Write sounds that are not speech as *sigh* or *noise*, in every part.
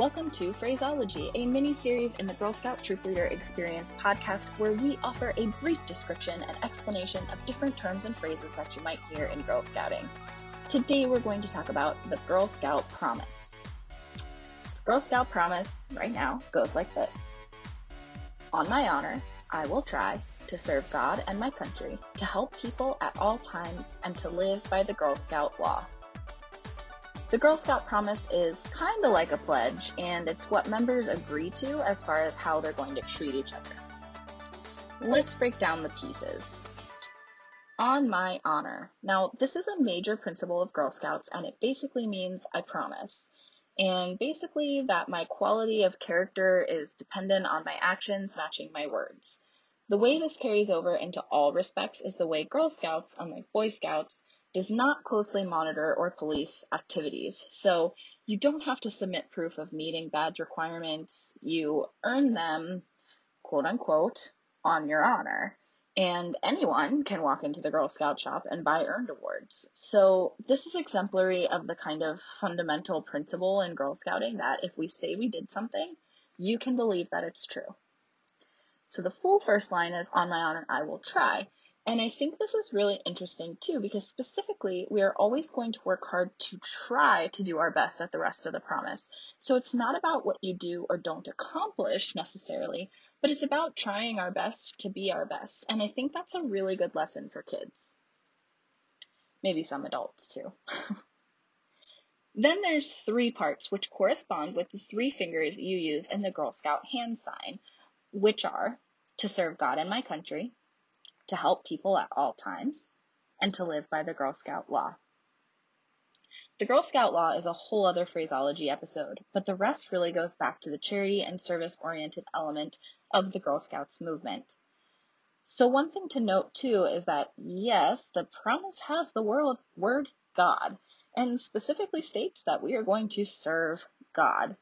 Welcome to Phraseology, a mini series in the Girl Scout Troop Leader Experience podcast where we offer a brief description and explanation of different terms and phrases that you might hear in Girl Scouting. Today we're going to talk about the Girl Scout Promise. The Girl Scout Promise, right now, goes like this On my honor, I will try to serve God and my country, to help people at all times, and to live by the Girl Scout law. The Girl Scout promise is kind of like a pledge, and it's what members agree to as far as how they're going to treat each other. Let's break down the pieces. On my honor. Now, this is a major principle of Girl Scouts, and it basically means I promise. And basically, that my quality of character is dependent on my actions matching my words. The way this carries over into all respects is the way Girl Scouts, unlike Boy Scouts, does not closely monitor or police activities. So you don't have to submit proof of meeting badge requirements. You earn them, quote unquote, on your honor. And anyone can walk into the Girl Scout shop and buy earned awards. So this is exemplary of the kind of fundamental principle in Girl Scouting that if we say we did something, you can believe that it's true. So the full first line is, on my honor, I will try. And I think this is really interesting too, because specifically, we are always going to work hard to try to do our best at the rest of the promise. So it's not about what you do or don't accomplish necessarily, but it's about trying our best to be our best. And I think that's a really good lesson for kids. Maybe some adults too. *laughs* then there's three parts which correspond with the three fingers you use in the Girl Scout hand sign, which are to serve God and my country, to help people at all times, and to live by the Girl Scout law. The Girl Scout law is a whole other phraseology episode, but the rest really goes back to the charity and service oriented element of the Girl Scouts movement. So, one thing to note too is that yes, the promise has the word, word God and specifically states that we are going to serve God.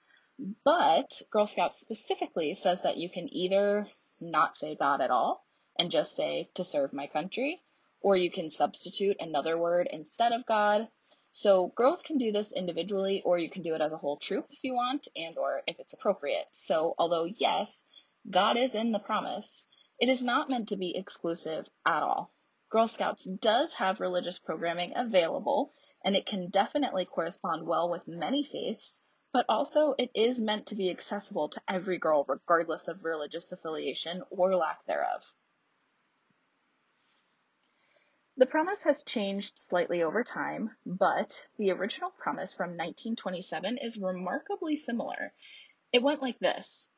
But Girl Scouts specifically says that you can either not say God at all and just say to serve my country, or you can substitute another word instead of God. So girls can do this individually or you can do it as a whole troop if you want and or if it's appropriate. So although yes, God is in the promise, it is not meant to be exclusive at all. Girl Scouts does have religious programming available and it can definitely correspond well with many faiths, but also it is meant to be accessible to every girl regardless of religious affiliation or lack thereof. The promise has changed slightly over time, but the original promise from 1927 is remarkably similar. It went like this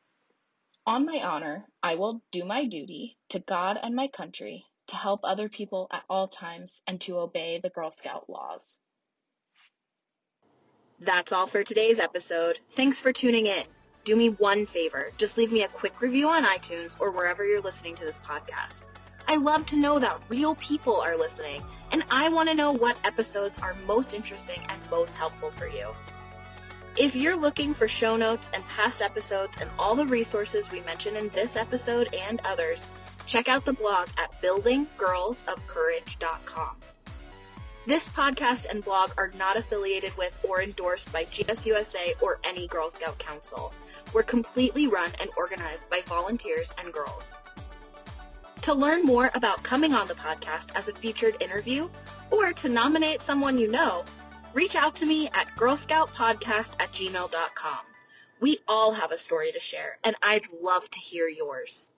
On my honor, I will do my duty to God and my country, to help other people at all times, and to obey the Girl Scout laws. That's all for today's episode. Thanks for tuning in. Do me one favor just leave me a quick review on iTunes or wherever you're listening to this podcast. I love to know that real people are listening, and I want to know what episodes are most interesting and most helpful for you. If you're looking for show notes and past episodes and all the resources we mentioned in this episode and others, check out the blog at buildinggirlsofcourage.com. This podcast and blog are not affiliated with or endorsed by GSUSA or any Girl Scout Council. We're completely run and organized by volunteers and girls. To learn more about coming on the podcast as a featured interview or to nominate someone you know, reach out to me at girlscoutpodcast at gmail.com. We all have a story to share, and I'd love to hear yours.